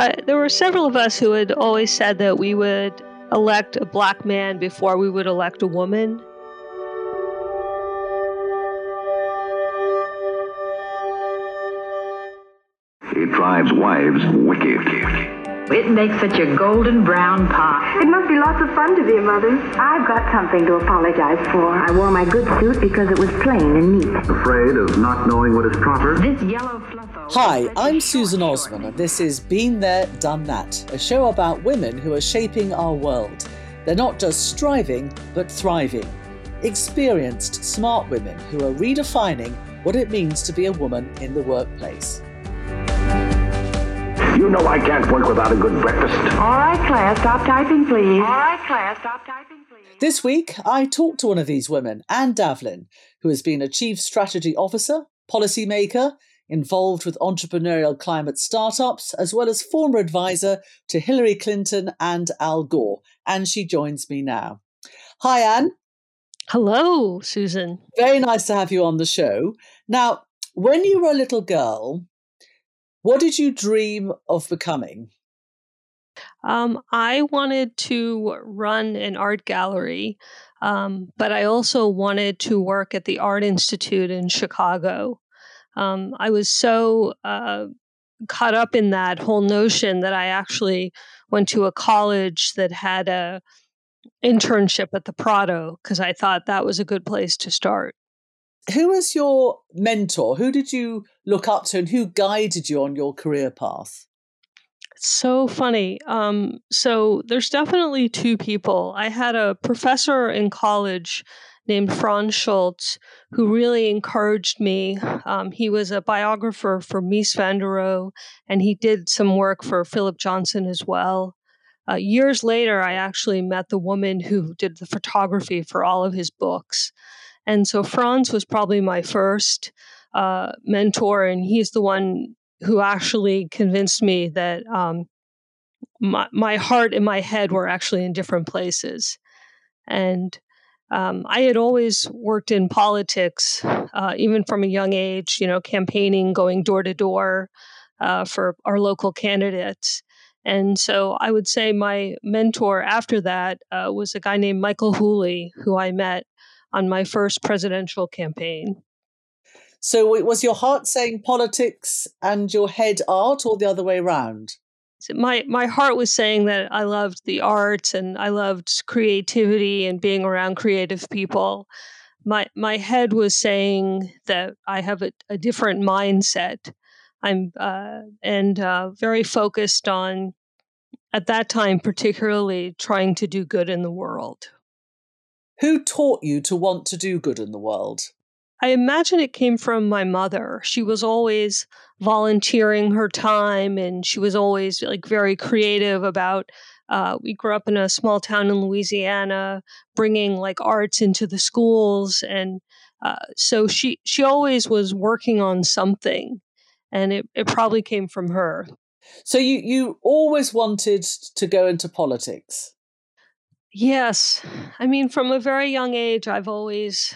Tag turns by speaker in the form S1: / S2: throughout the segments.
S1: Uh, there were several of us who had always said that we would elect a black man before we would elect a woman.
S2: It drives wives wicked.
S3: It makes such a golden brown pot.
S4: It must be lots of fun to be a mother. I've got something to apologize for. I wore my good suit because it was plain and neat.
S2: Afraid of not knowing what is proper?
S3: This yellow fluffo.
S5: Hi, I'm Susan Osman, and this is Been There, Done That, a show about women who are shaping our world. They're not just striving, but thriving. Experienced, smart women who are redefining what it means to be a woman in the workplace.
S2: You know I can't work without a good breakfast.
S4: All right, class, stop typing, please. All right, class, stop typing, please.
S5: This week, I talked to one of these women, Ann Davlin, who has been a Chief Strategy Officer, policymaker, involved with entrepreneurial climate startups, as well as former advisor to Hillary Clinton and Al Gore. And she joins me now. Hi, Ann.
S1: Hello, Susan.
S5: Very nice to have you on the show. Now, when you were a little girl, what did you dream of becoming?
S1: Um, I wanted to run an art gallery, um, but I also wanted to work at the Art Institute in Chicago. Um, I was so uh, caught up in that whole notion that I actually went to a college that had a internship at the Prado because I thought that was a good place to start.
S5: Who was your mentor? Who did you look up to and who guided you on your career path?
S1: It's so funny. Um, so there's definitely two people. I had a professor in college named Franz Schulze, who really encouraged me. Um, he was a biographer for Mies van der Rohe, and he did some work for Philip Johnson as well. Uh, years later, I actually met the woman who did the photography for all of his books. And so Franz was probably my first uh, mentor, and he's the one who actually convinced me that um, my, my heart and my head were actually in different places. And um, I had always worked in politics, uh, even from a young age, you know, campaigning, going door to door uh, for our local candidates. And so I would say my mentor after that uh, was a guy named Michael Whouley, who I met on my first presidential campaign.
S5: So was your heart saying politics and your head art or the other way around?
S1: My my heart was saying that I loved the arts and I loved creativity and being around creative people. My my head was saying that I have a, a different mindset. I'm uh, and uh, very focused on at that time, particularly trying to do good in the world.
S5: Who taught you to want to do good in the world?
S1: I imagine it came from my mother. She was always volunteering her time and she was always like very creative about uh, we grew up in a small town in Louisiana, bringing like arts into the schools, and uh, so she she always was working on something, and it, it probably came from her.
S5: So you you always wanted to go into politics.
S1: Yes. I mean, from a very young age, I've always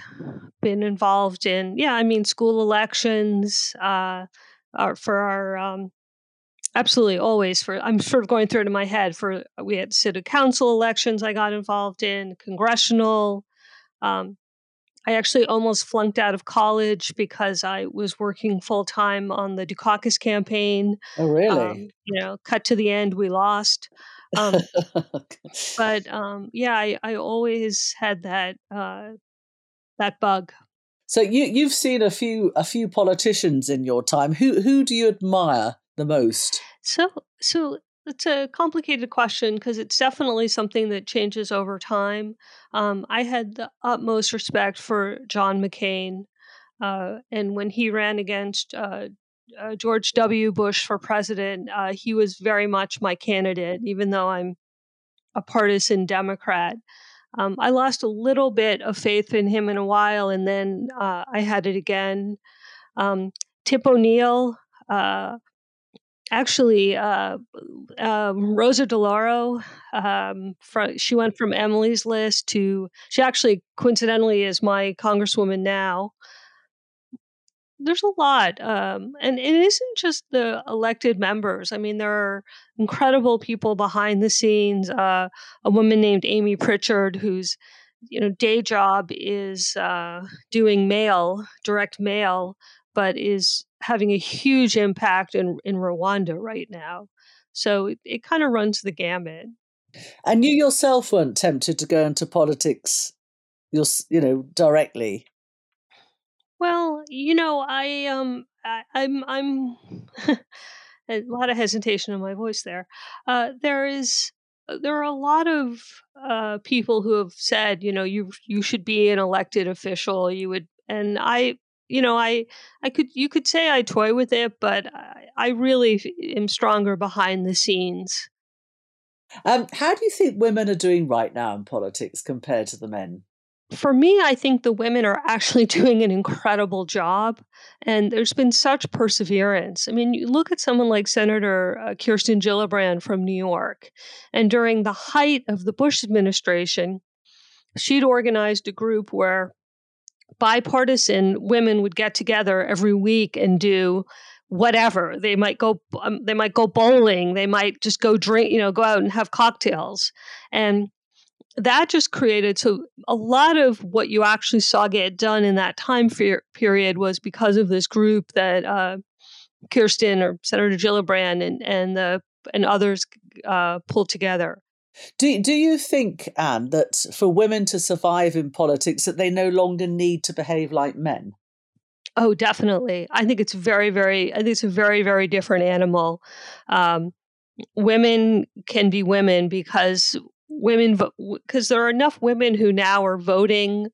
S1: been involved in, yeah, I mean, school elections uh, are for our, um, absolutely always for, I'm sort of going through it in my head for, we had city council elections I got involved in, congressional. Um, I actually almost flunked out of college because I was working full time on the Dukakis campaign.
S5: Oh, really?
S1: Um, you know, cut to the end, we lost. Um, but um, yeah, I, I always had that uh, that bug.
S5: So you you've seen a few a few politicians in your time. Who who do you admire the most?
S1: So so it's a complicated question because it's definitely something that changes over time. Um, I had the utmost respect for John McCain, uh, and when he ran against uh, uh, George W. Bush for president, uh, he was very much my candidate, even though I'm a partisan Democrat. Um, I lost a little bit of faith in him in a while, and then uh, I had it again. Um, Tip O'Neill, uh, actually, uh, um, Rosa DeLauro, um, she went from Emily's list to, she actually coincidentally is my congresswoman now there's a lot, um, and it isn't just the elected members. I mean, there are incredible people behind the scenes. Uh, a woman named Amy Pritchard, whose you know day job is uh, doing mail, direct mail, but is having a huge impact in in Rwanda right now. So it, it kind of runs the gamut.
S5: And you yourself weren't tempted to go into politics, you you know, directly.
S1: Well, you know, I um, I, I'm I'm a lot of hesitation in my voice there. Uh, there is uh, there are a lot of uh, people who have said, you know, you you should be an elected official. You would, and I, you know, I I could you could say I toy with it, but I, I really am stronger behind the scenes.
S5: Um, how do you think women are doing right now in politics compared to the men?
S1: For me, I think the women are actually doing an incredible job. And there's been such perseverance. I mean, you look at someone like Senator uh, Kirsten Gillibrand from New York. And during the height of the Bush administration, she'd organized a group where bipartisan women would get together every week and do whatever they might go um, they might go bowling they might just go drink you know go out and have cocktails and that just created so a lot of what you actually saw get done in that time period was because of this group that uh, Kirsten or Senator Gillibrand and and the and others uh, pulled together.
S5: Do do you think, Ann, that for women to survive in politics, that they no longer need to behave like men?
S1: Oh, definitely. I think it's very, very. I think it's a very, very different animal. Um, women can be women because women because there are enough women who now are voting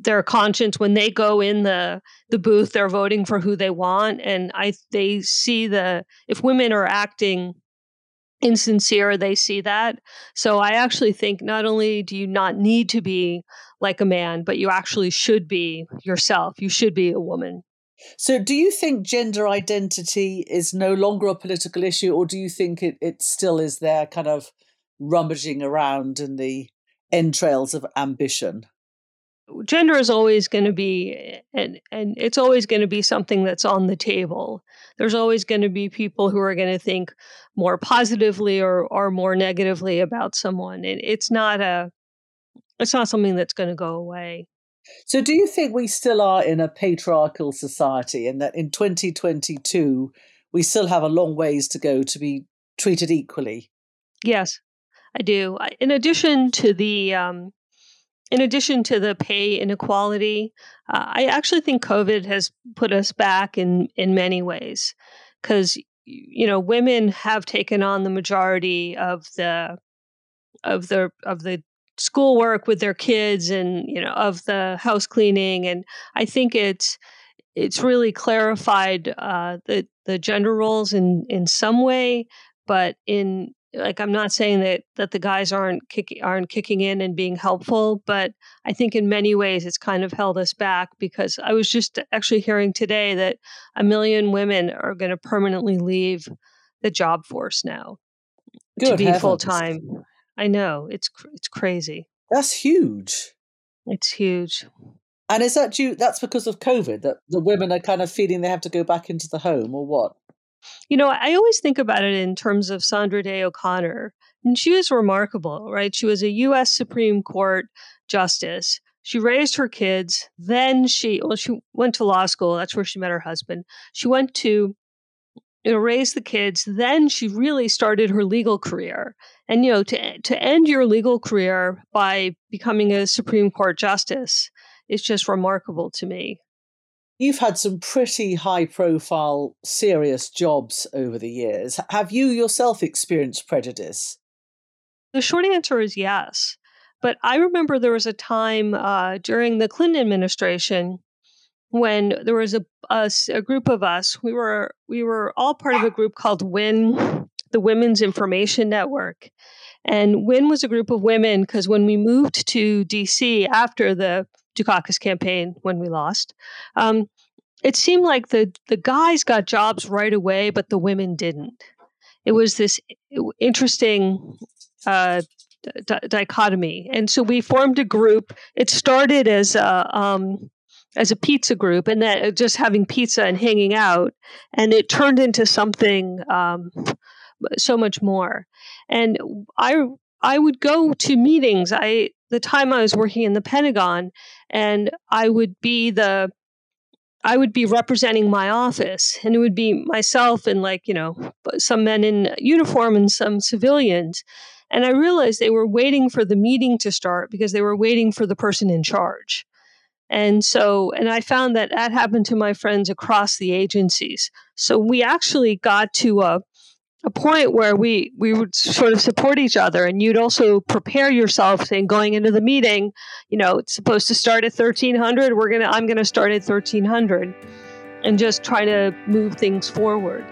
S1: their conscience when they go in the the booth they're voting for who they want and i they see the if women are acting insincere they see that. So i actually think not only do you not need to be like a man but you actually should be yourself. You should be a woman.
S5: So do you think gender identity is no longer a political issue or do you think it, it still is there kind of rummaging around in the entrails of ambition?
S1: Gender is always going to be, and, and it's always going to be something that's on the table. There's always going to be people who are going to think more positively or, or more negatively about someone. And it's not a, it's not something that's going to go away.
S5: So, do you think we still are in a patriarchal society and that in 2022 we still have a long ways to go to be treated equally?
S1: Yes. I do. In addition to the um, in addition to the pay inequality, uh, I actually think COVID has put us back in in many ways because you know women have taken on the majority of the of the of the schoolwork with their kids and you know of the house cleaning and I think it's it's really clarified uh, the the gender roles in in some way, but in like I'm not saying that that the guys aren't kicking aren't kicking in and being helpful, but I think in many ways it's kind of held us back because I was just actually hearing today that a million women are going to permanently leave the job force now
S5: Good
S1: to be full time. I know it's it's crazy.
S5: That's huge.
S1: It's huge.
S5: And is that due? That's because of COVID that the women are kind of feeling they have to go back into the home, or what?
S1: You know, I always think about it in terms of Sandra Day O'Connor. And she was remarkable, right? She was a U.S. Supreme Court justice. She raised her kids. Then she, well, she went to law school. That's where she met her husband. She went to, you know, raise the kids. Then she really started her legal career. And, you know, to, eh, to end your legal career by becoming a Supreme Court justice is just remarkable to me.
S5: You've had some pretty high profile, serious jobs over the years. Have you yourself experienced prejudice?
S1: The short answer is yes. But I remember there was a time uh, during the Clinton administration when there was a, a, a, group of us. We were we were all part of a group called WIN, the Women's Information Network, and WIN was a group of women because when we moved to DC after the Dukakis campaign when we lost. Um, it seemed like the the guys got jobs right away, but the women didn't. It was this interesting uh, dichotomy, and so we formed a group. It started as a, um, as a pizza group and that uh, just having pizza and hanging out and it turned into something um, so much more and i i would go to meetings i the time i was working in the pentagon and i would be the I would be representing my office, and it would be myself and like you know some men in uniform and some civilians. And I realized they were waiting for the meeting to start because they were waiting for the person in charge. And so, and I found that that happened to my friends across the agencies. So we actually got to a a point where we we would sort of support each other and you'd also prepare yourself saying going into the meeting you know it's supposed to start at 1300 we're gonna i'm gonna start at 1300 and just try to move things forward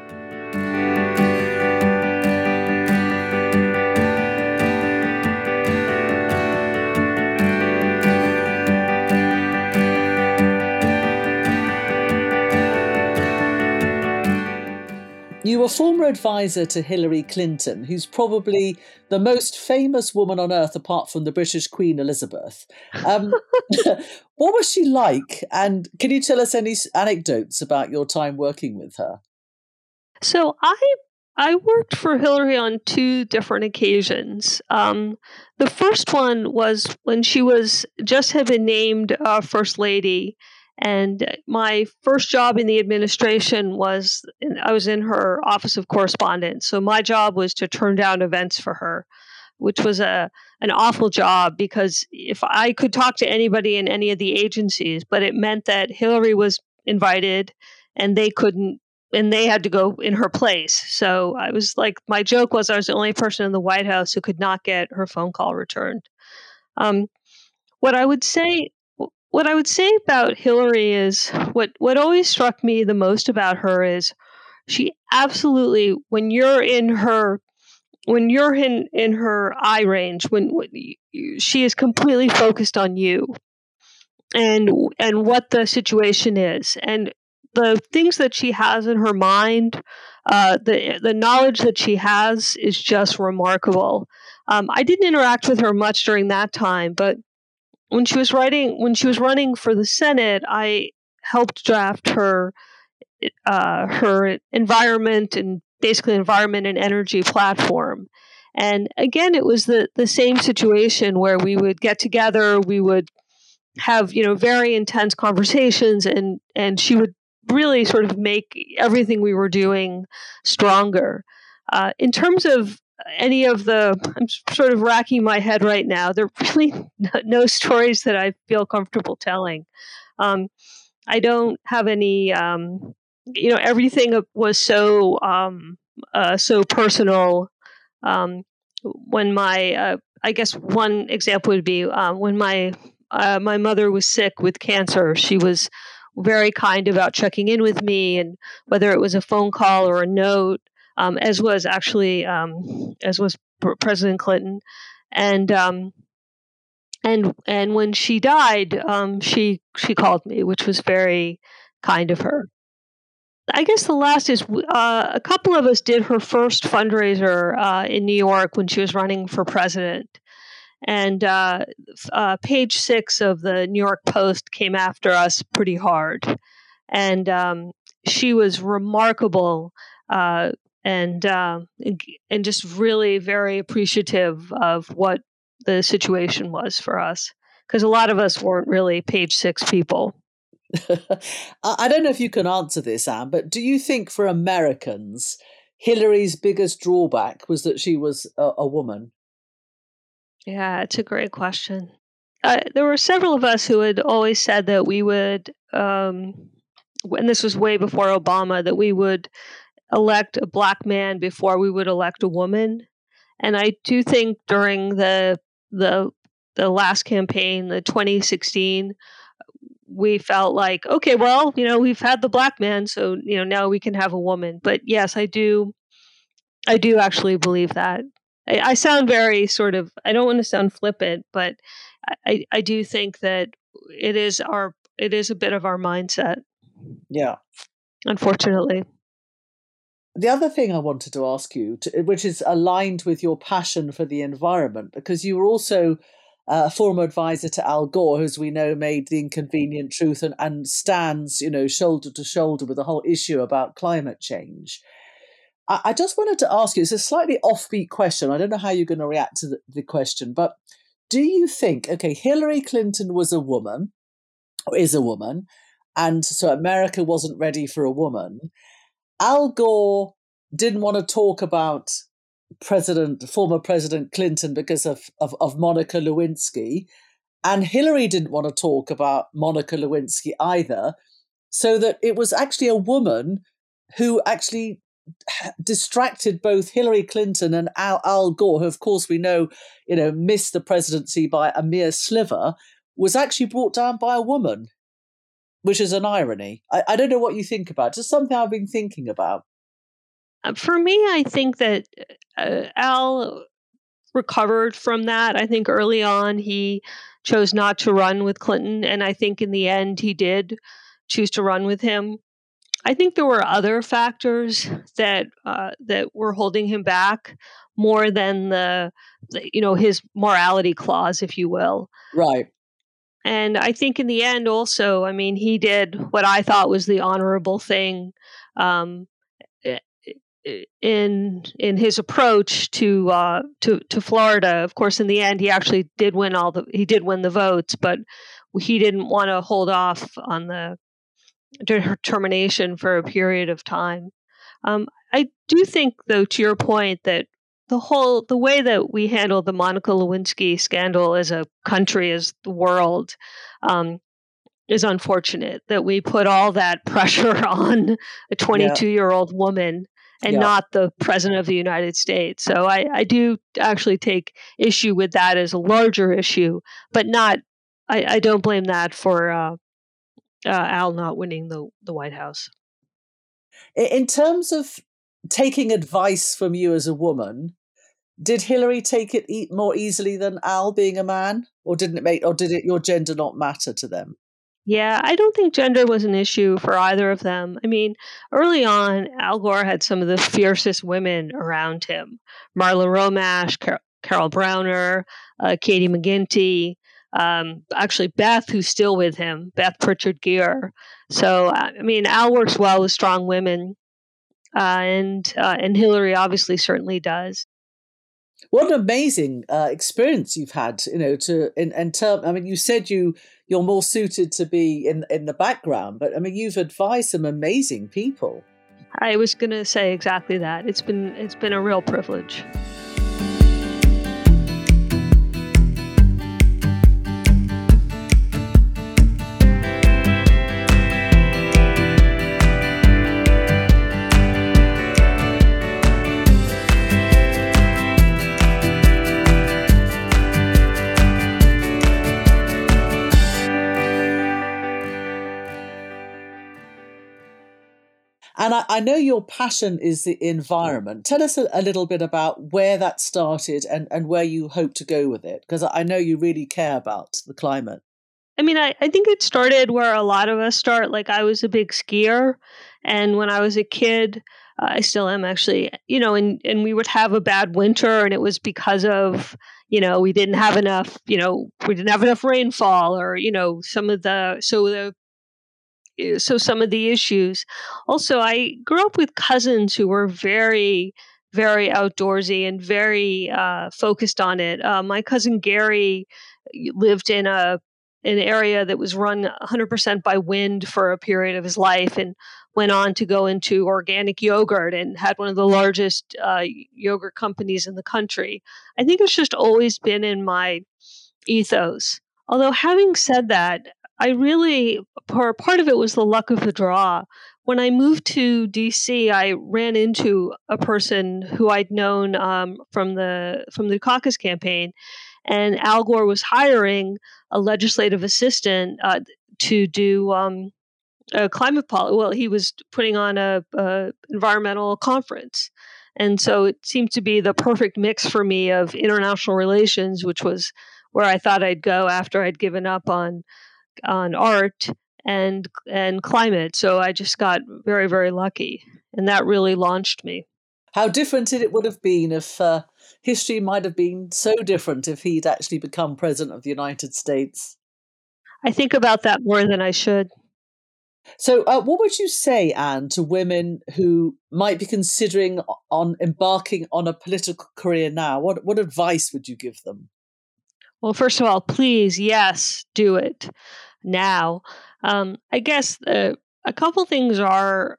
S5: You were former advisor to Hillary Clinton, who's probably the most famous woman on earth apart from the British Queen Elizabeth. Um, what was she like? And can you tell us any anecdotes about your time working with her?
S1: So I I worked for Hillary on two different occasions. Um, the first one was when she was just had been named uh, first lady, and my first job in the administration was I was in her office of correspondence. So my job was to turn down events for her, which was a an awful job because if I could talk to anybody in any of the agencies, but it meant that Hillary was invited and they couldn't and they had to go in her place. So I was like my joke was I was the only person in the White House who could not get her phone call returned. Um, what I would say what I would say about Hillary is what what always struck me the most about her is she absolutely when you're in her when you're in in her eye range when, when she is completely focused on you and and what the situation is. And the things that she has in her mind uh, the the knowledge that she has is just remarkable. Um, I didn't interact with her much during that time but when she was writing when she was running for the Senate, I helped draft her uh, her environment and basically environment and energy platform. And again, it was the the same situation where we would get together, we would have you know very intense conversations, and and she would really sort of make everything we were doing stronger. Uh, in terms of any of the i'm sort of racking my head right now there are really no, stories that i feel comfortable telling. Um, i don't have any um, you know everything was so um, uh, so personal um, when my uh, i guess one example would be um, when my uh, my mother was sick with cancer she was very kind about checking in with me and whether it was a phone call or a note um, as was actually um, as was President Clinton, and um, and and when she died, um, she she called me, which was very kind of her. I guess the last is uh, a couple of us did her first fundraiser uh, in New York when she was running for president. And uh, uh page six of the New York Post came after us pretty hard. And um, she was remarkable uh, and uh, and just really very appreciative of what the situation was for us because a lot of us weren't really page six people.
S5: I don't know if you can answer this, Ann, but do you think for Americans, Hillary's biggest drawback was that she was a, a woman?
S1: Yeah, it's a great question. Uh, there were several of us who had always said that we would, um, and this was way before Obama, that we would elect a black man before we would elect a woman. And I do think during the the the last campaign, the 2016, we felt like, okay, well, you know, we've had the black man, so you know now we can have a woman. But yes, I do, I do actually believe that. I, I sound very sort of. I don't want to sound flippant, but I, I do think that it is our it is a bit of our mindset.
S5: Yeah.
S1: Unfortunately
S5: the other thing I wanted to ask you, to, which is aligned with your passion for the environment, because you were also uh, a former advisor to Al Gore, who, as we know, made the inconvenient truth and, and stands, you know, shoulder to shoulder with the whole issue about climate change. I, I just wanted to ask you, it's a slightly offbeat question. I don't know how you're going to react to the, the question, but do you think, okay, Hillary Clinton was a woman, or is a woman, and so America wasn't ready for a woman. Al Gore didn't want to talk about President, former President Clinton because of, of, of Monica Lewinsky. And Hillary didn't want to talk about Monica Lewinsky either. So that it was actually a woman who actually distracted both Hillary Clinton and Al, Al, Gore, who of course we know, you know, missed the presidency by a mere sliver, was actually brought down by a woman, which is an irony. I, I don't know what you think about. It. Just something I've been thinking about.
S1: Uh, for me, I think that uh, Al recovered from that. I think early on he chose not to run with Clinton, and I think in the end he did choose to run with him. I think there were other factors that uh, that were holding him back more than the, the, you know his morality clause, if you will.
S5: Right.
S1: And I think in the end, also, I mean, he did what I thought was the honorable thing. Um, in in his approach to uh, to to Florida. Of course, in the end, he actually did win all the he did win the votes, but he didn't want to hold off on the determination for a period of time. Um, I do think, though, to your point, that the whole the way that we handle the Monica Lewinsky scandal as a country, as the world, um, is unfortunate. That we put all that pressure on a 22 yeah. year old woman and yeah. not the president of the United States. So I, I do actually take issue with that as a larger issue, but not. I, I don't blame that for uh, uh, Al not winning the the White House.
S5: In terms of taking advice from you as a woman, did Hillary take it more easily than Al being a man, or didn't it make, or did it your gender not matter to them?
S1: Yeah, I don't think gender was an issue for either of them. I mean, early on, Al Gore had some of the fiercest women around him Marla Romash, Car- Carol Browner, uh, Katie McGinty, um, actually, Beth, who's still with him, Beth Pritchard Geer. So, I mean, Al works well with strong women, uh, and, uh, and Hillary obviously certainly does
S5: what an amazing uh, experience you've had you know to in, in term i mean you said you you're more suited to be in in the background but i mean you've advised some amazing people.
S1: I was going to say exactly that. It's been it's been a real privilege
S5: And I, I, know your passion is the environment. Tell us a, a, little bit about where that started and, and where you hope to go with it, because I know you really care about the climate.
S1: I mean, I, I think it started where a lot of us start. Like, I was a big skier, and when I was a kid, uh, I still am actually, you know, and, and we would have a bad winter, and it was because of, you know, we didn't have enough, you know, we didn't have enough rainfall, or, you know, some of the, so the so some of the issues. Also, I grew up with cousins who were very, very outdoorsy and very uh, focused on it. Uh, my cousin Gary lived in a an area that was run 100% by wind for a period of his life and went on to go into organic yogurt and had one of the largest uh, yogurt companies in the country. I think it's just always been in my ethos. Although, having said that, I really, part of it was the luck of the draw. When I moved to DC, I ran into a person who I'd known um, from the from the caucus campaign, and Al Gore was hiring a legislative assistant uh, to do um, a climate policy. Well, he was putting on a, a environmental conference, and so it seemed to be the perfect mix for me of international relations, which was where I thought I'd go after I'd given up on on art and and climate. So I just got very very lucky, and that really launched me.
S5: How different it would have been if uh, history might have been so different if he'd actually become president of the United States.
S1: I think about that more than I should.
S5: So, uh, what would you say, Ann, to women who might be considering on embarking on a political career now? What what advice would you give them?
S1: Well, first of all, please, yes, do it now. Um, I guess uh, a couple things are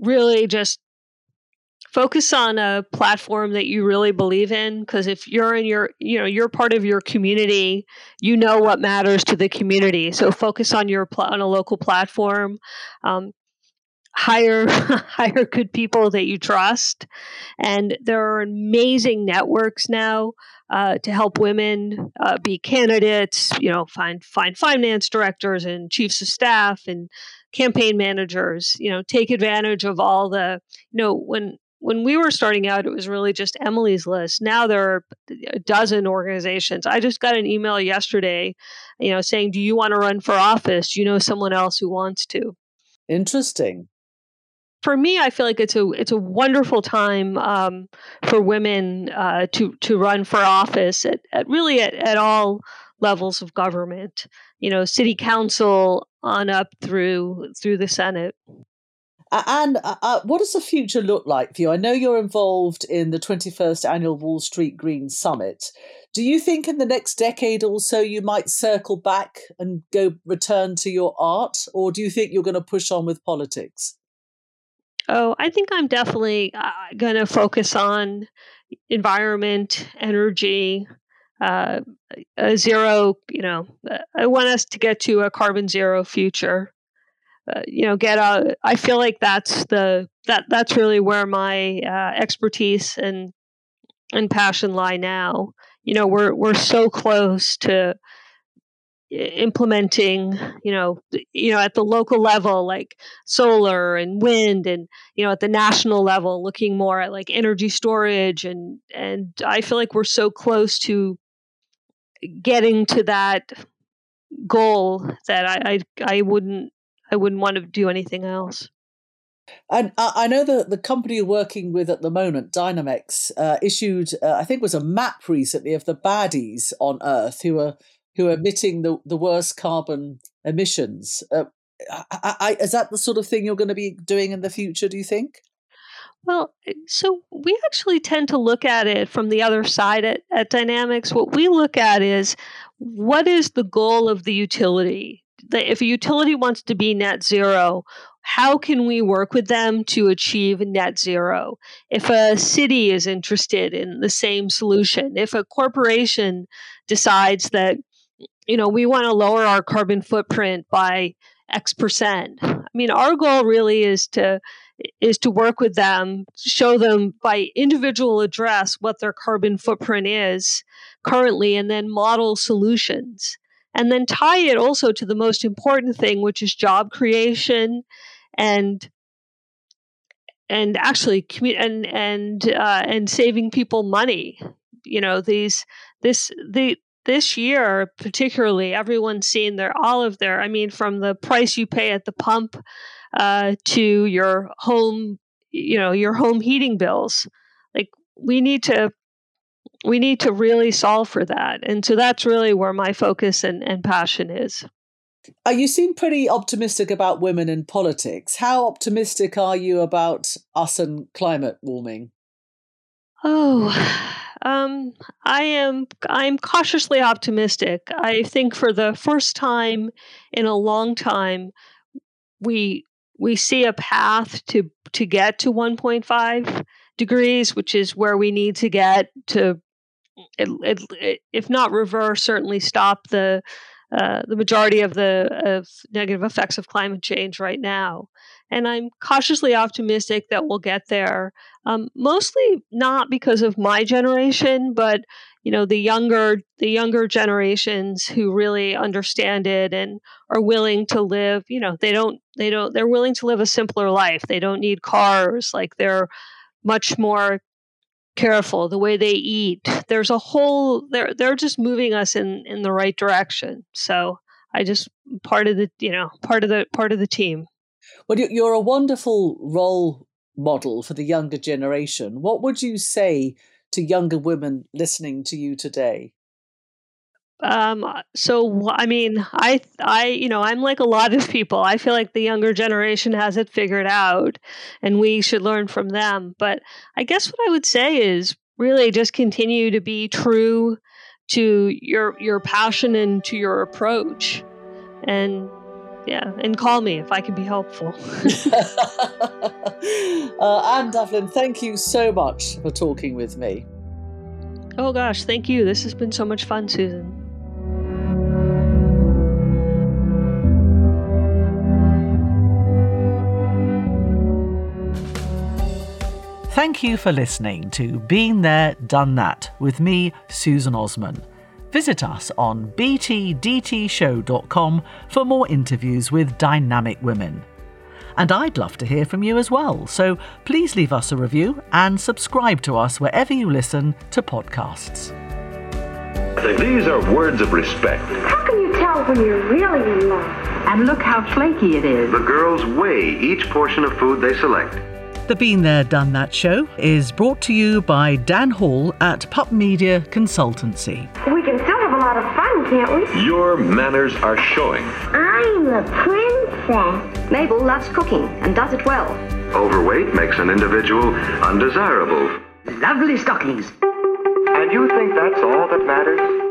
S1: really just focus on a platform that you really believe in because if you're in your you know you're part of your community you know what matters to the community so focus on your on a local platform um, hire hire good people that you trust and there are amazing networks now uh, to help women uh, be candidates you know find find finance directors and chiefs of staff and campaign managers you know take advantage of all the you know when when we were starting out, it was really just Emily's list. Now there are a dozen organizations. I just got an email yesterday, you know, saying, "Do you want to run for office? Do you know someone else who wants to?"
S5: Interesting.
S1: For me, I feel like it's a it's a wonderful time um, for women uh, to to run for office at, at really at, at all levels of government. You know, city council on up through through the Senate.
S5: And uh, uh, what does the future look like for you? I know you're involved in the 21st annual Wall Street Green Summit. Do you think in the next decade or so you might circle back and go return to your art, or do you think you're going to push on with politics?
S1: Oh, I think I'm definitely uh, going to focus on environment, energy, uh, a zero. You know, I want us to get to a carbon zero future. Uh, you know get out i feel like that's the that that's really where my uh, expertise and and passion lie now you know we're we're so close to implementing you know you know at the local level like solar and wind and you know at the national level looking more at like energy storage and and i feel like we're so close to getting to that goal that i i, I wouldn't I wouldn't want to do anything else.
S5: And I know that the company you're working with at the moment, Dynamhex, uh, issued, uh, I think, was a map recently of the baddies on Earth who are who are emitting the, the worst carbon emissions. Uh, I, I, is that the sort of thing you're going to be doing in the future? Do you think?
S1: Well, eh, so we actually tend to look at it from the other side at, at Dynamhex. What we look at is what is the goal of the utility? if a utility wants to be net zero, how can we work with them to achieve net zero? If a city is interested in the same solution, if a corporation decides that, you know, we want to lower our carbon footprint by X percent. I mean, our goal really is to is to work with them, show them by individual address what their carbon footprint is currently, and then model solutions and then tie it also to the most important thing, which is job creation and and actually and and uh, and saving people money. You know these this the this year particularly everyone's seen their all of their i mean from the price you pay at the pump uh, to your home you know your home heating bills like we need to we need to really solve for that. And so that's really where my focus and, and passion is.
S5: Uh, you seem pretty optimistic about women in politics. How optimistic are you about us and climate warming?
S1: Oh, um, I am. I'm cautiously optimistic. I think for the first time in a long time, we we see a path to to get to 1.5 degrees, which is where we need to get to it, it, if not reverse, certainly stop the uh, the majority of the of negative effects of climate change right now. And I'm cautiously optimistic that we'll get there. Um, mostly not because of my generation, but you know the younger the younger generations who really understand it and are willing to live. You know they don't they don't they're willing to live a simpler life. They don't need cars. Like they're much more careful the way they eat there's a whole they're they're just moving us in in the right direction so i just part of the you know part of the part of the team
S5: well you're a wonderful role model for the younger generation. What would you say to younger women listening to you today?
S1: Um, so I mean, I, I, you know, I'm like a lot of people. I feel like the younger generation has it figured out, and we should learn from them. But I guess what I would say is really just continue to be true to your your passion and to your approach, and yeah, and call me if I can be helpful.
S5: uh, Ann Davlin, thank you so much for talking with me.
S1: Oh gosh, thank you. This has been so much fun, Susan.
S5: Thank you for listening to Been There, Done That with me, Susan Osman. Visit us on btdtshow.com for more interviews with dynamic women. And I'd love to hear from you as well, so please leave us a review and subscribe to us wherever you listen to podcasts.
S2: These are words of respect.
S4: How can you tell when you're really in love?
S3: And look how flaky it is.
S2: The girls weigh each portion of food they select.
S5: The Been There, Done That show is brought to you by Dan Hall at Pup Media Consultancy.
S4: We can still have a lot of fun, can't we?
S2: Your manners are showing.
S4: I'm a princess.
S6: Mabel loves cooking and does it well.
S2: Overweight makes an individual undesirable.
S3: Lovely stockings.
S2: And you think that's all that matters?